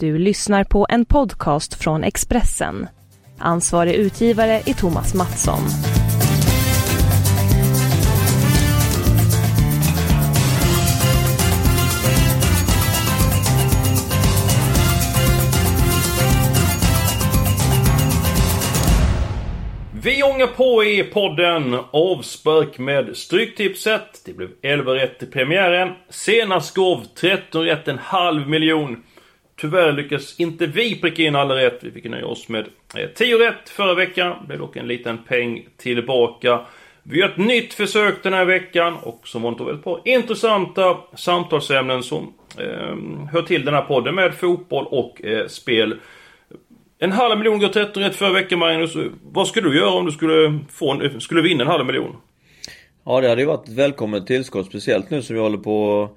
Du lyssnar på en podcast från Expressen. Ansvarig utgivare är Thomas Mattsson. Vi ångar på i podden Avspark med Stryktipset. Det blev 11 rätt i premiären. Senast gav 13 rätt en halv miljon. Tyvärr lyckas inte vi pricka in alla rätt. Vi fick nöja oss med eh, 10 rätt förra veckan. Det blev dock en liten peng tillbaka. Vi gör ett nytt försök den här veckan och som vanligt har vi ett par intressanta samtalsämnen som eh, hör till den här podden med fotboll och eh, spel. En halv miljon går 13 rätt förra veckan Magnus. Vad skulle du göra om du skulle, få en, eh, skulle vinna en halv miljon? Ja det hade ju varit ett välkommet tillskott speciellt nu som jag håller på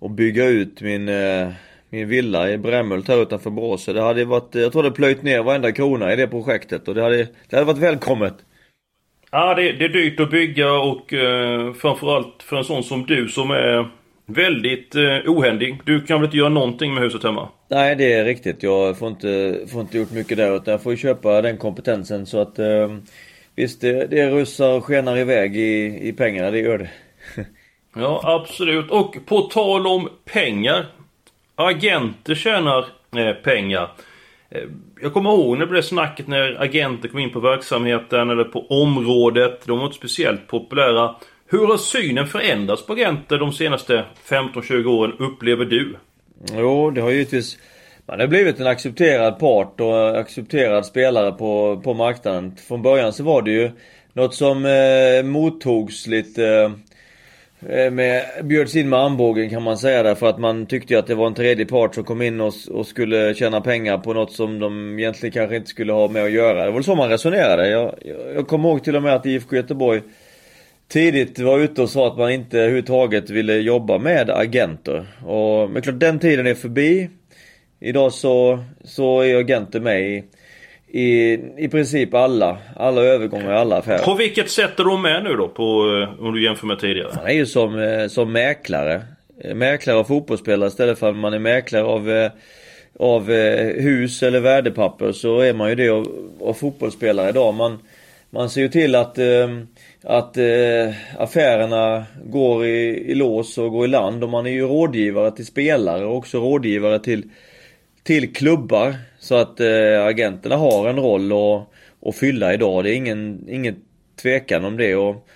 att bygga ut min eh min villa i Brämhult här utanför Borås. Det hade varit, jag tror det plöjt ner varenda krona i det projektet och det hade, det hade varit välkommet. Ja, det, det är dyrt att bygga och eh, framförallt för en sån som du som är väldigt eh, ohändig. Du kan väl inte göra någonting med huset hemma? Nej, det är riktigt. Jag får inte, får inte gjort mycket där utan jag får ju köpa den kompetensen så att eh, Visst, det, det rusar och skenar iväg i, i pengarna, det gör det. ja, absolut. Och på tal om pengar. Agenter tjänar eh, pengar. Eh, jag kommer ihåg när det blev snacket när agenter kom in på verksamheten eller på området. De var inte speciellt populära. Hur har synen förändrats på agenter de senaste 15-20 åren, upplever du? Jo, det har givetvis... Man har blivit en accepterad part och accepterad spelare på, på marknaden. Från början så var det ju något som eh, mottogs lite Eh, Eh, med, bjöds in med armbågen kan man säga därför att man tyckte att det var en tredje part som kom in och, och, skulle tjäna pengar på något som de egentligen kanske inte skulle ha med att göra. Det var så man resonerade. Jag, jag, jag kommer ihåg till och med att IFK Göteborg tidigt var ute och sa att man inte överhuvudtaget ville jobba med agenter. Och men klart den tiden är förbi. Idag så, så är agenter med i i, i princip alla, alla övergångar, alla affärer. På vilket sätt är de med nu då, på, eh, om du jämför med tidigare? Man är ju som, eh, som mäklare. Mäklare av fotbollsspelare istället för att man är mäklare av, eh, av hus eller värdepapper så är man ju det av, av fotbollsspelare idag. Man, man ser ju till att, att affärerna går i, i lås och går i land och man är ju rådgivare till spelare och också rådgivare till till klubbar. Så att eh, agenterna har en roll att, att fylla idag. Det är ingen, ingen tvekan om det. Och...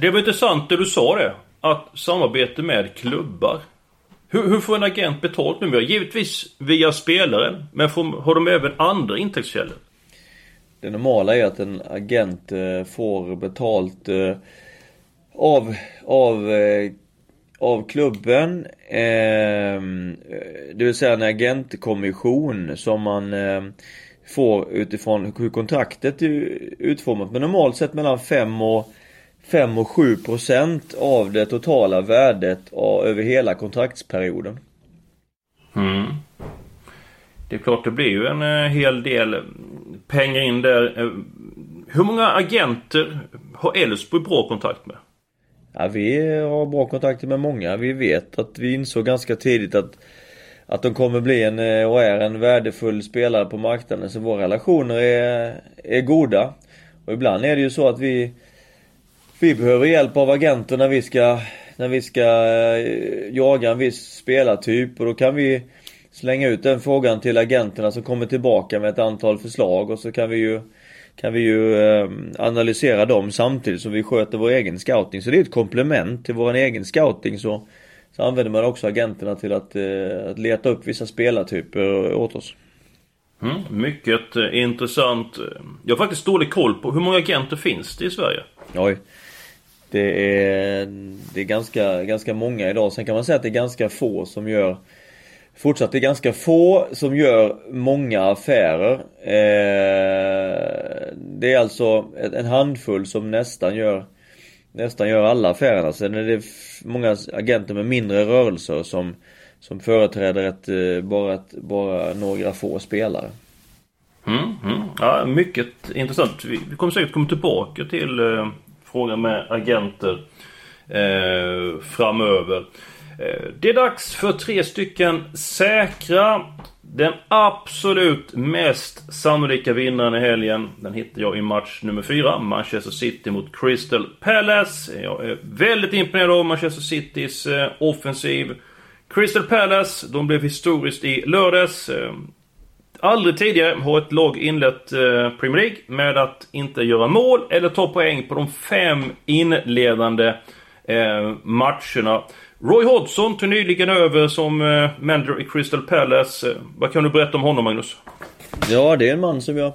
Det var intressant det du sa det. Att samarbete med klubbar. Hur, hur får en agent betalt numera? Givetvis via spelaren. Men får, har de även andra intäktskällor? Det normala är att en agent eh, får betalt eh, av, av av klubben. Eh, det vill säga en agentkommission som man eh, får utifrån hur kontraktet är utformat. Men normalt sett mellan 5 och 5 och 7 procent av det totala värdet över hela kontraktsperioden. Mm. Det är klart det blir ju en eh, hel del pengar in där. Eh, hur många agenter har Elfsborg bra kontakt med? Ja, vi har bra kontakter med många. Vi vet att vi insåg ganska tidigt att att de kommer bli en eh, och är en värdefull spelare på marknaden. Så våra relationer är, är goda. Och ibland är det ju så att vi Vi behöver hjälp av agenter när vi ska När vi ska eh, jaga en viss spelartyp och då kan vi Slänga ut den frågan till agenterna som kommer tillbaka med ett antal förslag och så kan vi ju kan vi ju eh, analysera dem samtidigt som vi sköter vår egen scouting. Så det är ett komplement till vår egen scouting så, så använder man också agenterna till att, eh, att leta upp vissa spelartyper åt oss. Mm, mycket eh, intressant. Jag har faktiskt dålig koll på hur många agenter finns det i Sverige? Oj. Det är, det är ganska, ganska många idag. Sen kan man säga att det är ganska få som gör Fortsatt det är ganska få som gör många affärer. Eh, det är alltså en handfull som nästan gör Nästan gör alla affärerna. Sen är det många agenter med mindre rörelser som Som företräder ett, eh, bara, ett, bara några få spelare. Mm, mm. Ja, mycket intressant. Vi, vi kommer säkert komma tillbaka till eh, frågan med agenter eh, framöver. Eh, det är dags för tre stycken säkra. Den absolut mest sannolika vinnaren i helgen, den hittar jag i match nummer 4. Manchester City mot Crystal Palace. Jag är väldigt imponerad av Manchester Citys eh, offensiv. Crystal Palace, de blev historiskt i lördags. Eh, aldrig tidigare har ett lag inlett Premier League med att inte göra mål eller ta poäng på de fem inledande matcherna. Roy Hodgson tog nyligen över som eh, manager i Crystal Palace. Eh, vad kan du berätta om honom Magnus? Ja, det är en man som jag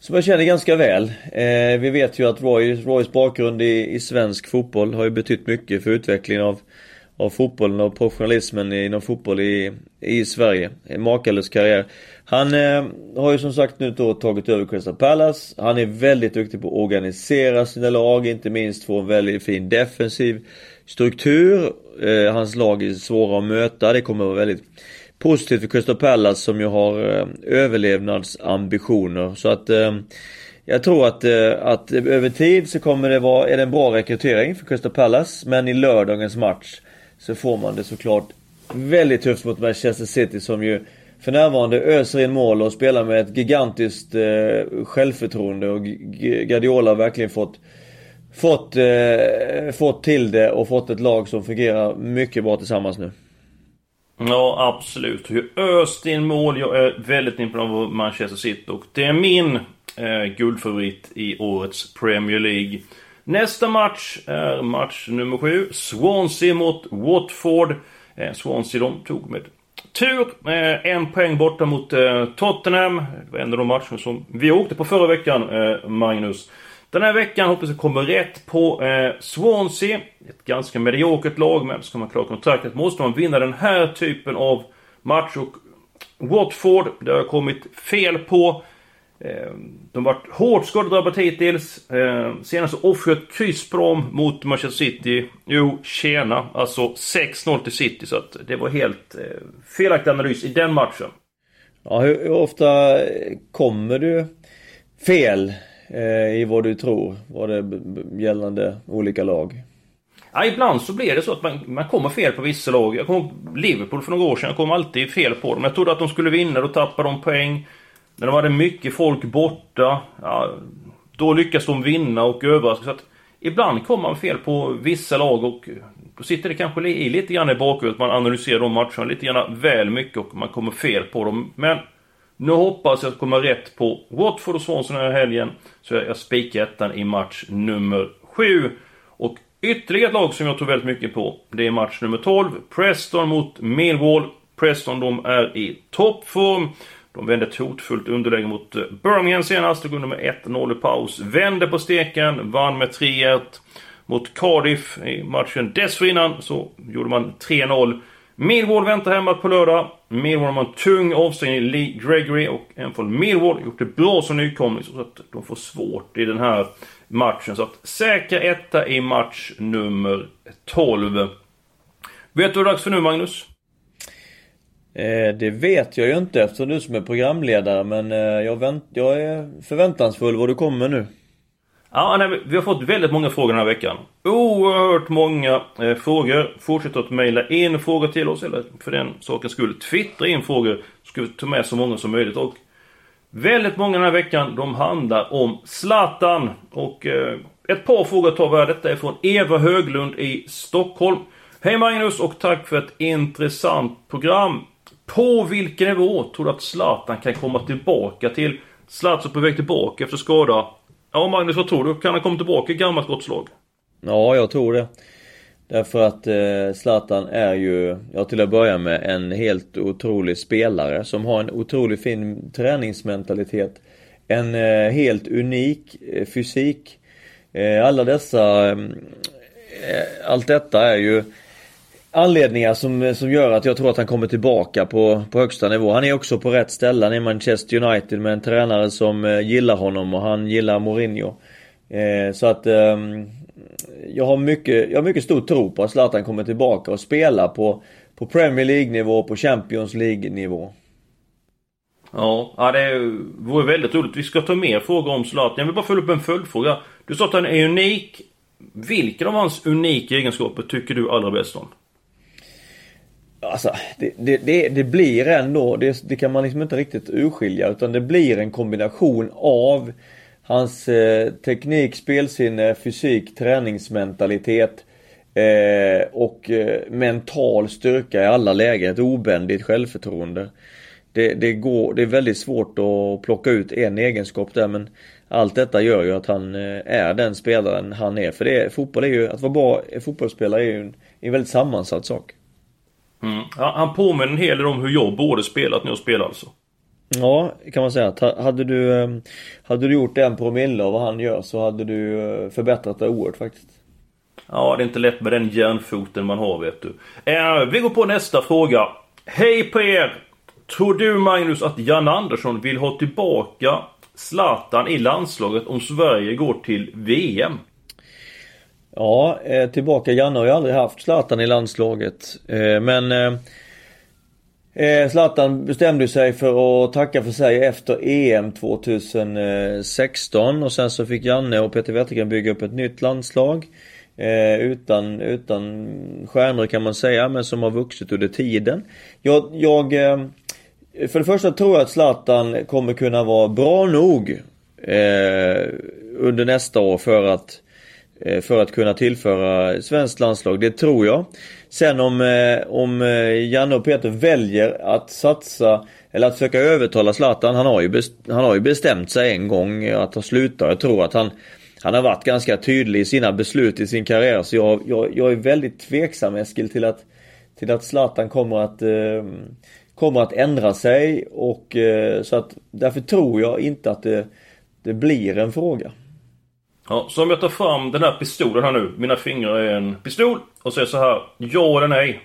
som jag känner ganska väl. Eh, vi vet ju att Roy, Roys bakgrund i, i svensk fotboll har ju betytt mycket för utvecklingen av, av fotbollen och professionalismen inom fotboll i, i Sverige. En makalös karriär. Han eh, har ju som sagt nu då tagit över Crystal Palace. Han är väldigt duktig på att organisera sina lag, inte minst få en väldigt fin defensiv struktur. Eh, hans lag är svåra att möta. Det kommer att vara väldigt positivt för Crystal Palace som ju har eh, överlevnadsambitioner. Så att eh, jag tror att, eh, att över tid så kommer det vara, är det en bra rekrytering för Crystal Palace. Men i lördagens match så får man det såklart väldigt tufft mot Manchester City som ju för närvarande öser in mål och spelar med ett gigantiskt eh, självförtroende och Guardiola har verkligen fått fått, eh, fått till det och fått ett lag som fungerar mycket bra tillsammans nu. Ja, absolut. Hur öst in mål. Jag är väldigt imponerad av Manchester City och det är min eh, guldfavorit i årets Premier League. Nästa match är match nummer 7. Swansea mot Watford. Eh, Swansea de tog med tur. Eh, en poäng borta mot eh, Tottenham. Det var en av de matcherna som vi åkte på förra veckan, eh, Magnus. Den här veckan hoppas jag kommer rätt på eh, Swansea. Ett ganska mediokert lag, men ska man klara kontraktet måste man vinna den här typen av match. Och Watford, det har jag kommit fel på. Eh, de har varit hårt skadedrabbade hittills. Eh, senast ett kryss på dem mot Manchester City. Jo, tjena. Alltså 6-0 till City. Så att det var helt eh, felaktig analys i den matchen. Ja, hur, hur ofta kommer du fel Eh, i vad du tror vad det gällande olika lag? Ja, ibland så blir det så att man, man kommer fel på vissa lag. Jag kommer Liverpool för några år sedan, jag kom alltid fel på dem. Jag trodde att de skulle vinna, då tappade de poäng. När de hade mycket folk borta, ja, då lyckas de vinna och överraska. Så att ibland kommer man fel på vissa lag och då sitter det kanske i lite grann i bakhuvudet. Man analyserar de matcherna lite grann väl mycket och man kommer fel på dem. Men nu hoppas jag att komma rätt på Watford och Swansea den här helgen. Så jag spikar ettan i match nummer 7. Och ytterligare ett lag som jag tror väldigt mycket på. Det är match nummer 12. Preston mot Millwall. Preston de är i toppform. De vände ett hotfullt underläge mot eh, Birmingham senast. Tog under med 1-0 i paus. Vände på steken. Vann med 3-1 mot Cardiff i matchen dessförinnan. Så gjorde man 3-0. Millwall väntar hemma på lördag. Millwall har en tung avstängning, Lee Gregory och en från Millwall gjort det bra som nykomling så att de får svårt i den här matchen. Så att säkra etta i match nummer 12. Vet du vad det är dags för nu Magnus? Eh, det vet jag ju inte eftersom du som är programledare men eh, jag, vänt, jag är förväntansfull vad du kommer nu. Ja, nej, vi har fått väldigt många frågor den här veckan. Oerhört många eh, frågor. Fortsätt att mejla in frågor till oss, eller för den sakens skull twittra in frågor. Så ska vi ta med så många som möjligt. Och väldigt många den här veckan, de handlar om Zlatan. Och eh, ett par frågor tar vi här. Detta är från Eva Höglund i Stockholm. Hej Magnus och tack för ett intressant program. På vilken nivå tror du att Zlatan kan komma tillbaka till? Zlatan på väg tillbaka efter skada. Ja Magnus, vad tror du? Kan han komma tillbaka i gammalt gott slag? Ja, jag tror det. Därför att eh, Zlatan är ju, ja till att börja med, en helt otrolig spelare som har en otroligt fin träningsmentalitet. En eh, helt unik eh, fysik. Eh, alla dessa, eh, allt detta är ju anledningar som, som gör att jag tror att han kommer tillbaka på, på högsta nivå. Han är också på rätt ställe. Han är Manchester United med en tränare som eh, gillar honom och han gillar Mourinho. Eh, så att eh, jag, har mycket, jag har mycket stor tro på att Zlatan kommer tillbaka och spela på, på Premier League-nivå, på Champions League-nivå. Ja, ja, det vore väldigt roligt. Vi ska ta mer frågor om Zlatan. Jag vill bara följa upp en följdfråga. Du sa att han är unik. Vilken av hans unika egenskaper tycker du allra bäst om? Alltså det, det, det, det blir ändå, det, det, kan man liksom inte riktigt urskilja utan det blir en kombination av hans eh, teknik, spelsinne, fysik, träningsmentalitet eh, och eh, mental styrka i alla lägen. Ett obändigt självförtroende. Det, det, går, det är väldigt svårt att plocka ut en egenskap där men allt detta gör ju att han eh, är den spelaren han är. För det fotboll är ju, att vara bra fotbollsspelare är ju en, en väldigt sammansatt sak. Mm. Ja, han påminner en hel del om hur jag borde spelat när jag spelade alltså. Ja, kan man säga. Hade du, ehm, hade du gjort en promille av vad han gör så hade du eh, förbättrat det oerhört faktiskt. Ja, det är inte lätt med den järnfoten man har vet du. Eh, vi går på nästa fråga. Hej på er! Tror du Magnus att Jan Andersson vill ha tillbaka Zlatan i landslaget om Sverige går till VM? Ja, eh, tillbaka. Janne har ju aldrig haft Zlatan i landslaget. Eh, men eh, Zlatan bestämde sig för att tacka för sig efter EM 2016 och sen så fick Janne och Peter Wettergren bygga upp ett nytt landslag. Utan, utan stjärnor kan man säga, men som har vuxit under tiden. Jag, jag för det första tror jag att Zlatan kommer kunna vara bra nog eh, under nästa år för att Eh, Eh, för att kunna tillföra svenskt landslag. Det tror jag. Sen om, eh, om eh, Janne och Peter väljer att satsa eller att försöka övertala Zlatan. Han har ju, han har ju bestämt sig en gång att ha slutat. Jag tror att han, han har varit ganska tydlig i sina beslut i sin karriär. Så jag, jag, jag är väldigt tveksam Eskil till att, till att Zlatan kommer att eh, kommer att ändra sig och eh, så att därför tror jag inte att det, det blir en fråga. Ja, så om jag tar fram den här pistolen här nu. Mina fingrar är en pistol. Och säger så här. Ja eller nej?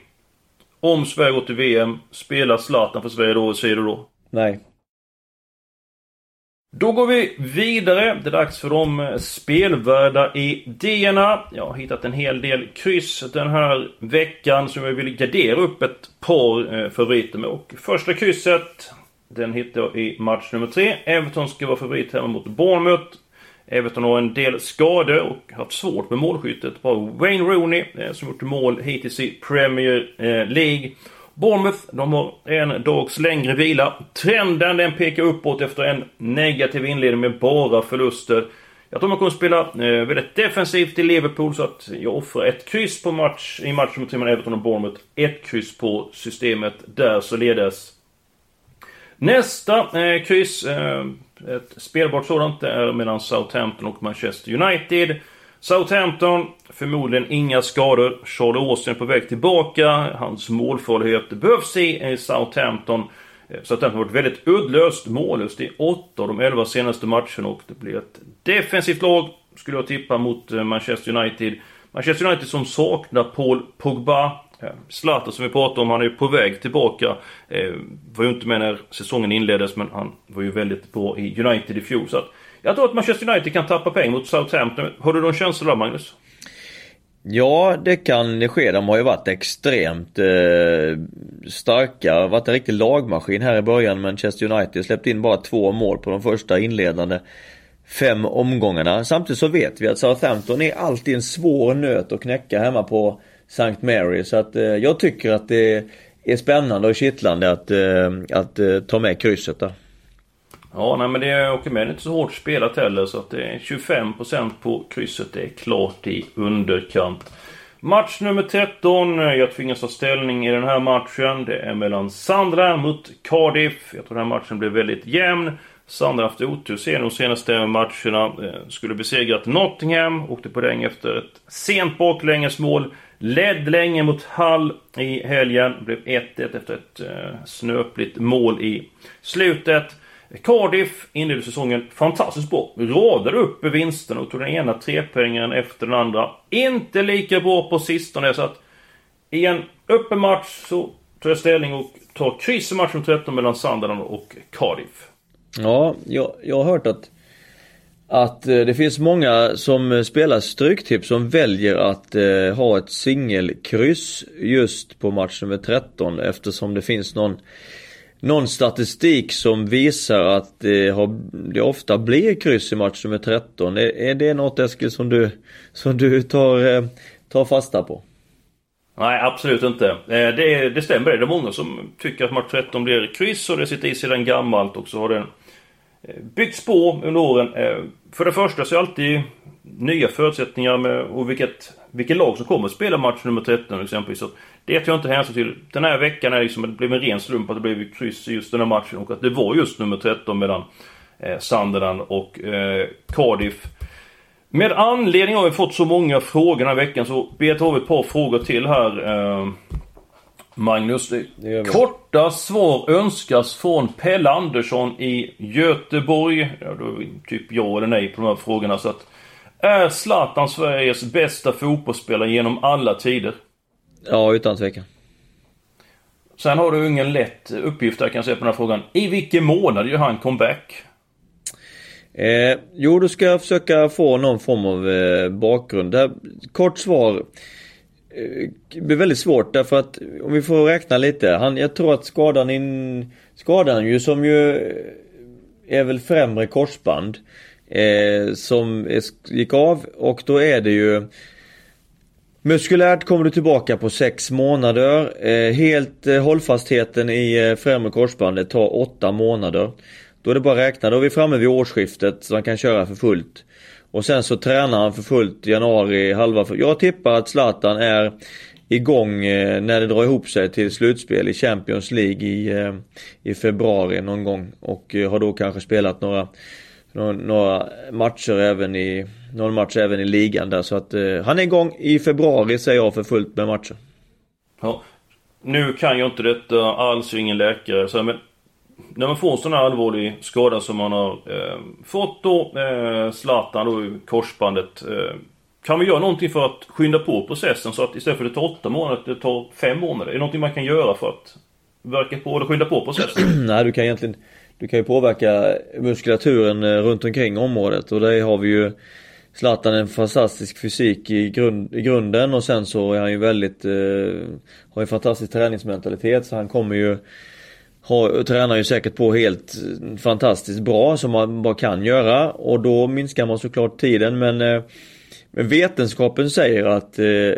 Om Sverige går till VM, spelar Zlatan för Sverige då? Säger du då? Nej. Då går vi vidare. Det är dags för de spelvärda idéerna. Jag har hittat en hel del kryss den här veckan som jag vill gardera upp ett par eh, favoriter med. Och första krysset, den hittar jag i match nummer tre. Everton ska vara favorit hemma mot Bournemouth. Everton har en del skador och haft svårt med målskyttet. Bara Wayne Rooney eh, som gjort mål hittills i Premier eh, League. Bournemouth, de har en dags längre vila. Trenden den pekar uppåt efter en negativ inledning med bara förluster. Jag tror man kommer spela eh, väldigt defensivt i Liverpool så att jag offrar ett kryss på match i matchen mot mellan Everton och Bournemouth. Ett kryss på systemet där således. Nästa eh, kryss eh, ett spelbart sådant det är mellan Southampton och Manchester United. Southampton, förmodligen inga skador. Charlie Austin är på väg tillbaka. Hans målfarlighet behövs i Southampton. Eh, Southampton har varit väldigt uddlöst, mållöst i 8 av de 11 senaste matcherna och det blir ett defensivt lag, skulle jag tippa, mot eh, Manchester United. Manchester United som saknar Paul Pogba. Zlatan som vi pratade om, han är ju på väg tillbaka. Eh, var ju inte med när säsongen inleddes men han var ju väldigt bra i United i fjol. Så att jag tror att Manchester United kan tappa pengar mot Southampton. Har du någon känsla där Magnus? Ja, det kan ske. De har ju varit extremt eh, starka. Varit en riktig lagmaskin här i början. Manchester United släppte in bara två mål på de första inledande fem omgångarna. Samtidigt så vet vi att Southampton är alltid en svår nöt att knäcka hemma på St. Mary. Så att eh, jag tycker att det är spännande och kittlande att, eh, att eh, ta med krysset där. Ja, nej men det åker med är inte så hårt spelat heller så att det är 25% på krysset. Det är klart i underkant. Match nummer 13. Eh, jag tvingas ta ställning i den här matchen. Det är mellan Sandra mot Cardiff. Jag tror den här matchen blir väldigt jämn. Sandra har haft otur sen de senaste matcherna. Eh, skulle besegrat Nottingham. Åkte på poäng efter ett sent baklängesmål. Ledd länge mot Hall i helgen. Blev 1-1 efter ett eh, snöpligt mål i slutet. Cardiff inledde säsongen fantastiskt bra. Radade upp vinsten och tog den ena trepoängaren efter den andra. Inte lika bra på sistone så att i en öppen match så tar jag ställning och tar kryss i matchen 13 mellan Sunderland och Cardiff. Ja, jag, jag har hört att att eh, det finns många som eh, spelar Stryktips som väljer att eh, ha ett singelkryss just på match nummer 13 eftersom det finns någon någon statistik som visar att det, har, det ofta blir kryss i match nummer 13. Är, är det något Eskil som du, som du tar, eh, tar fasta på? Nej, absolut inte. Eh, det, det stämmer det. är många som tycker att match 13 blir kryss och det sitter i sedan gammalt och så har den Eh, byggts på under åren. Eh, för det första så är det alltid nya förutsättningar med och vilket, vilket lag som kommer att spela match nummer 13 exempelvis. Så det tar jag inte hänsyn till. Den här veckan är liksom, det blev en ren slump att det blev kryss i just den här matchen och att det var just nummer 13 mellan eh, Sunderland och eh, Cardiff. Med anledning av att vi fått så många frågor den här veckan så ber jag ta ett par frågor till här. Eh, Magnus. Korta svar önskas från Pelle Andersson i Göteborg. Ja, då typ ja eller nej på de här frågorna. Så att, är Zlatan Sveriges bästa fotbollsspelare genom alla tider? Ja, utan tvekan. Sen har du ingen lätt uppgift där kan jag säga på den här frågan. I vilken månad gör han comeback? Eh, jo, då ska jag försöka få någon form av eh, bakgrund. Här, kort svar. Eh, det blir väldigt svårt därför att om vi får räkna lite. Han, jag tror att skadan in, Skadan ju som ju eh, är väl främre korsband. Eh, som är, gick av och då är det ju Muskulärt kommer du tillbaka på 6 månader. Eh, helt eh, hållfastheten i eh, främre korsbandet tar 8 månader. Då är det bara att räkna. Då är vi framme vid årsskiftet så man kan köra för fullt. Och sen så tränar han för fullt i januari, halva... För... Jag tippar att Zlatan är igång eh, när det drar ihop sig till slutspel i Champions League i, eh, i februari någon gång. Och eh, har då kanske spelat några, några matcher även i, någon match även i ligan där. Så att han är igång i februari säger jag för fullt med matcher. Ja. Nu kan jag inte detta alls, jag är ingen läkare. Så, men när man får en sån här allvarlig skada som man har eh, fått då, eh, Zlatan då i korsbandet. Eh, kan vi göra någonting för att skynda på processen så att istället för att det tar åtta månader, det tar fem månader? Är det någonting man kan göra för att verka på eller skynda på processen? Nej, du kan egentligen Du kan ju påverka muskulaturen eh, runt omkring området och där har vi ju Zlatan en fantastisk fysik i, grund, i grunden och sen så är han ju väldigt eh, Har ju fantastisk träningsmentalitet så han kommer ju har, tränar ju säkert på helt eh, fantastiskt bra som man bara kan göra och då minskar man såklart tiden men eh, Vetenskapen säger att, eh,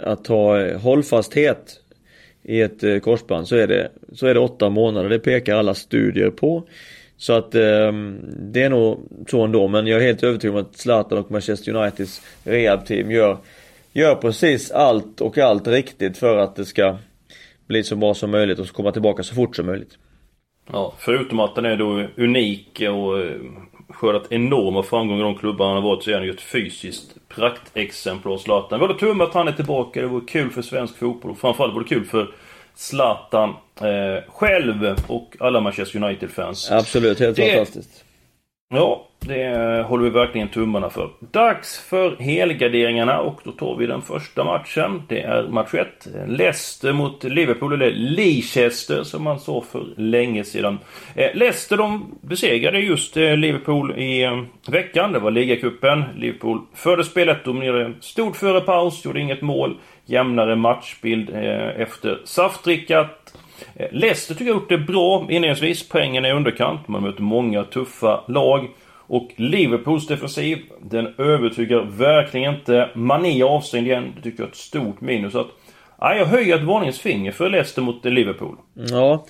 att ha hållfasthet i ett eh, korsband så är, det, så är det åtta månader. Det pekar alla studier på. Så att eh, det är nog så ändå. Men jag är helt övertygad om att Zlatan och Manchester Uniteds rehabteam gör, gör precis allt och allt riktigt för att det ska bli så bra som möjligt och komma tillbaka så fort som möjligt. Ja, förutom att den är då unik och eh, skördat enorma framgångar i de klubbar han har varit så är han ju ett fysiskt praktexempel av Zlatan. Vi håller tummen att han är tillbaka. Det vore kul för svensk fotboll och framförallt vore det kul för Zlatan eh, själv och alla Manchester United-fans. Absolut, helt det, fantastiskt. Ja, det håller vi verkligen tummarna för. Dags för helgarderingarna och då tar vi den första matchen. Det är match 1. Leicester mot Liverpool, eller Leicester som man sa för länge sedan. Eh, Leicester de besegrade just eh, Liverpool i eh, veckan. Det var ligacupen. Liverpool förde spelet, dominerade stort före paus, gjorde inget mål. Jämnare matchbild efter saftdrickat. Leicester tycker jag har gjort det bra inledningsvis. Poängen är i underkant. Man möter många tuffa lag. Och Liverpools defensiv, den övertygar verkligen inte. Mané avstängd igen, det tycker jag är ett stort minus. Att, ja, jag höjer ett varningens finger för Leicester mot Liverpool. Ja,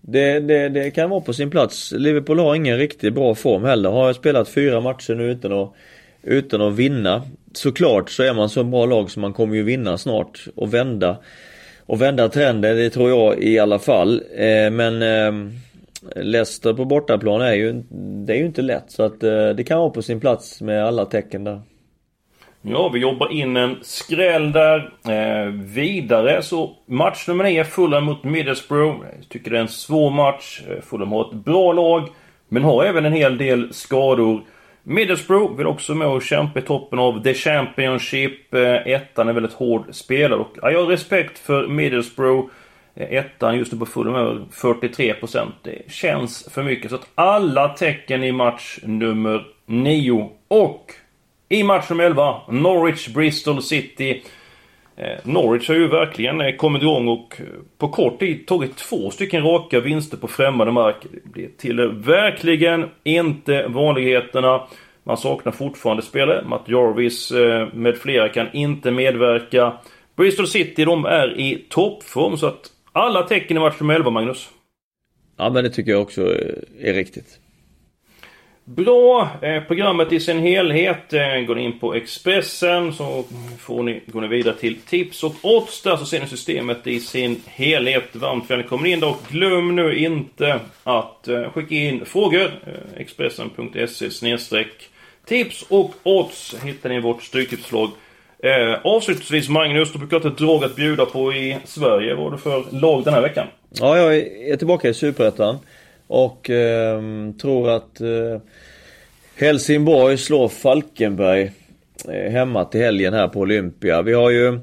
det, det, det, kan vara på sin plats. Liverpool har ingen riktigt bra form heller. Har jag spelat fyra matcher nu utan att, utan att vinna. Såklart så är man så bra lag så man kommer ju vinna snart och vända. Och vända trenden, det tror jag i alla fall. Eh, men eh, Leicester på bortaplan är ju, det är ju inte lätt så att eh, det kan vara på sin plats med alla tecken där. Ja, vi jobbar in en skräll där. Eh, vidare så match nummer 9, Fulham mot Middlesbrough. Jag tycker det är en svår match. Eh, Fulham har ett bra lag, men har även en hel del skador. Middlesbrough vill också med och kämpa i toppen av The Championship. Eh, ettan är väldigt hård spelare och ja, jag har respekt för Middlesbrough. Ettan just nu på Fulham över 43%. Det känns för mycket. Så att alla tecken i match nummer 9 och i match nummer 11 Norwich Bristol City. Eh, Norwich har ju verkligen eh, kommit igång och eh, på kort tid tagit två stycken raka vinster på främmande mark. Det tillhör verkligen inte vanligheterna. Man saknar fortfarande spelare. Matt Jarvis med flera kan inte medverka. Bristol City, de är i toppform så att alla tecken i matchen med 11, Magnus. Ja, men det tycker jag också är riktigt. Bra! Eh, programmet i sin helhet. Eh, går ni in på Expressen så får ni, går ni vidare till tips och odds. Där så ser ni systemet i sin helhet. Varmt välkommen in och glöm nu inte att eh, skicka in frågor. Eh, Expressen.se tips och odds hittar ni i vårt stryktipsslag. Eh, avslutningsvis Magnus, du brukar ha ett drag att bjuda på i Sverige. Vad har du för lag den här veckan? Ja, jag är tillbaka i Superettan. Och eh, tror att eh, Helsingborg slår Falkenberg eh, hemma till helgen här på Olympia. Vi har ju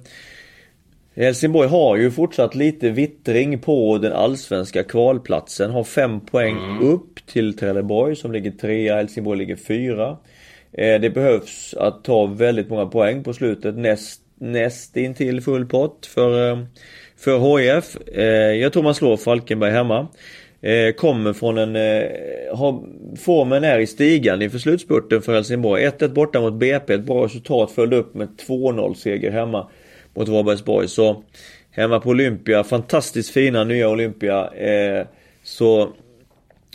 Helsingborg har ju fortsatt lite vittring på den allsvenska kvalplatsen. Har fem poäng mm. upp till Trelleborg som ligger trea. Helsingborg ligger fyra. Eh, det behövs att ta väldigt många poäng på slutet. Näst, näst intill full pott för, eh, för HIF. Eh, jag tror man slår Falkenberg hemma. Kommer från en... Har, formen är i stigande inför slutspurten för Helsingborg. 1-1 borta mot BP, ett bra resultat. Följde upp med 2-0 seger hemma mot Varbergsborg. Så hemma på Olympia, fantastiskt fina nya Olympia. Så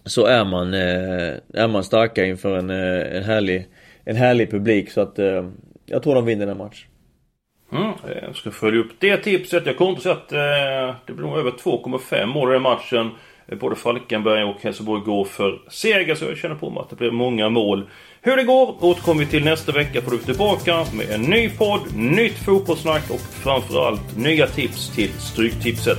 så är man, är man starka inför en, en, härlig, en härlig publik. Så att eh, jag tror de vinner den matchen. Mm, jag ska följa upp det tipset. Jag kommer inte säga att eh, det blir nog över 2,5 mål i den matchen. Eh, både Falkenberg och Helsingborg går för seger, så jag känner på mig att det blir många mål. Hur det går återkommer vi till nästa vecka, får du tillbaka med en ny podd, nytt fotbollssnack och framförallt nya tips till Stryktipset.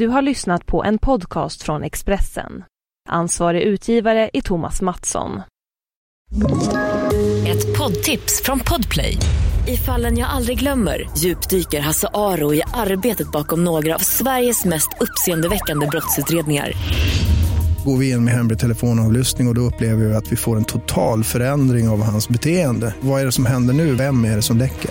Du har lyssnat på en podcast från Expressen. Ansvarig utgivare är Thomas Mattsson. Ett poddtips från Podplay. I fallen jag aldrig glömmer djupdyker Hasse Aro i arbetet bakom några av Sveriges mest uppseendeväckande brottsutredningar. Går vi in med hemlig telefonavlyssning och, och då upplever vi att vi får en total förändring av hans beteende. Vad är det som händer nu? Vem är det som läcker?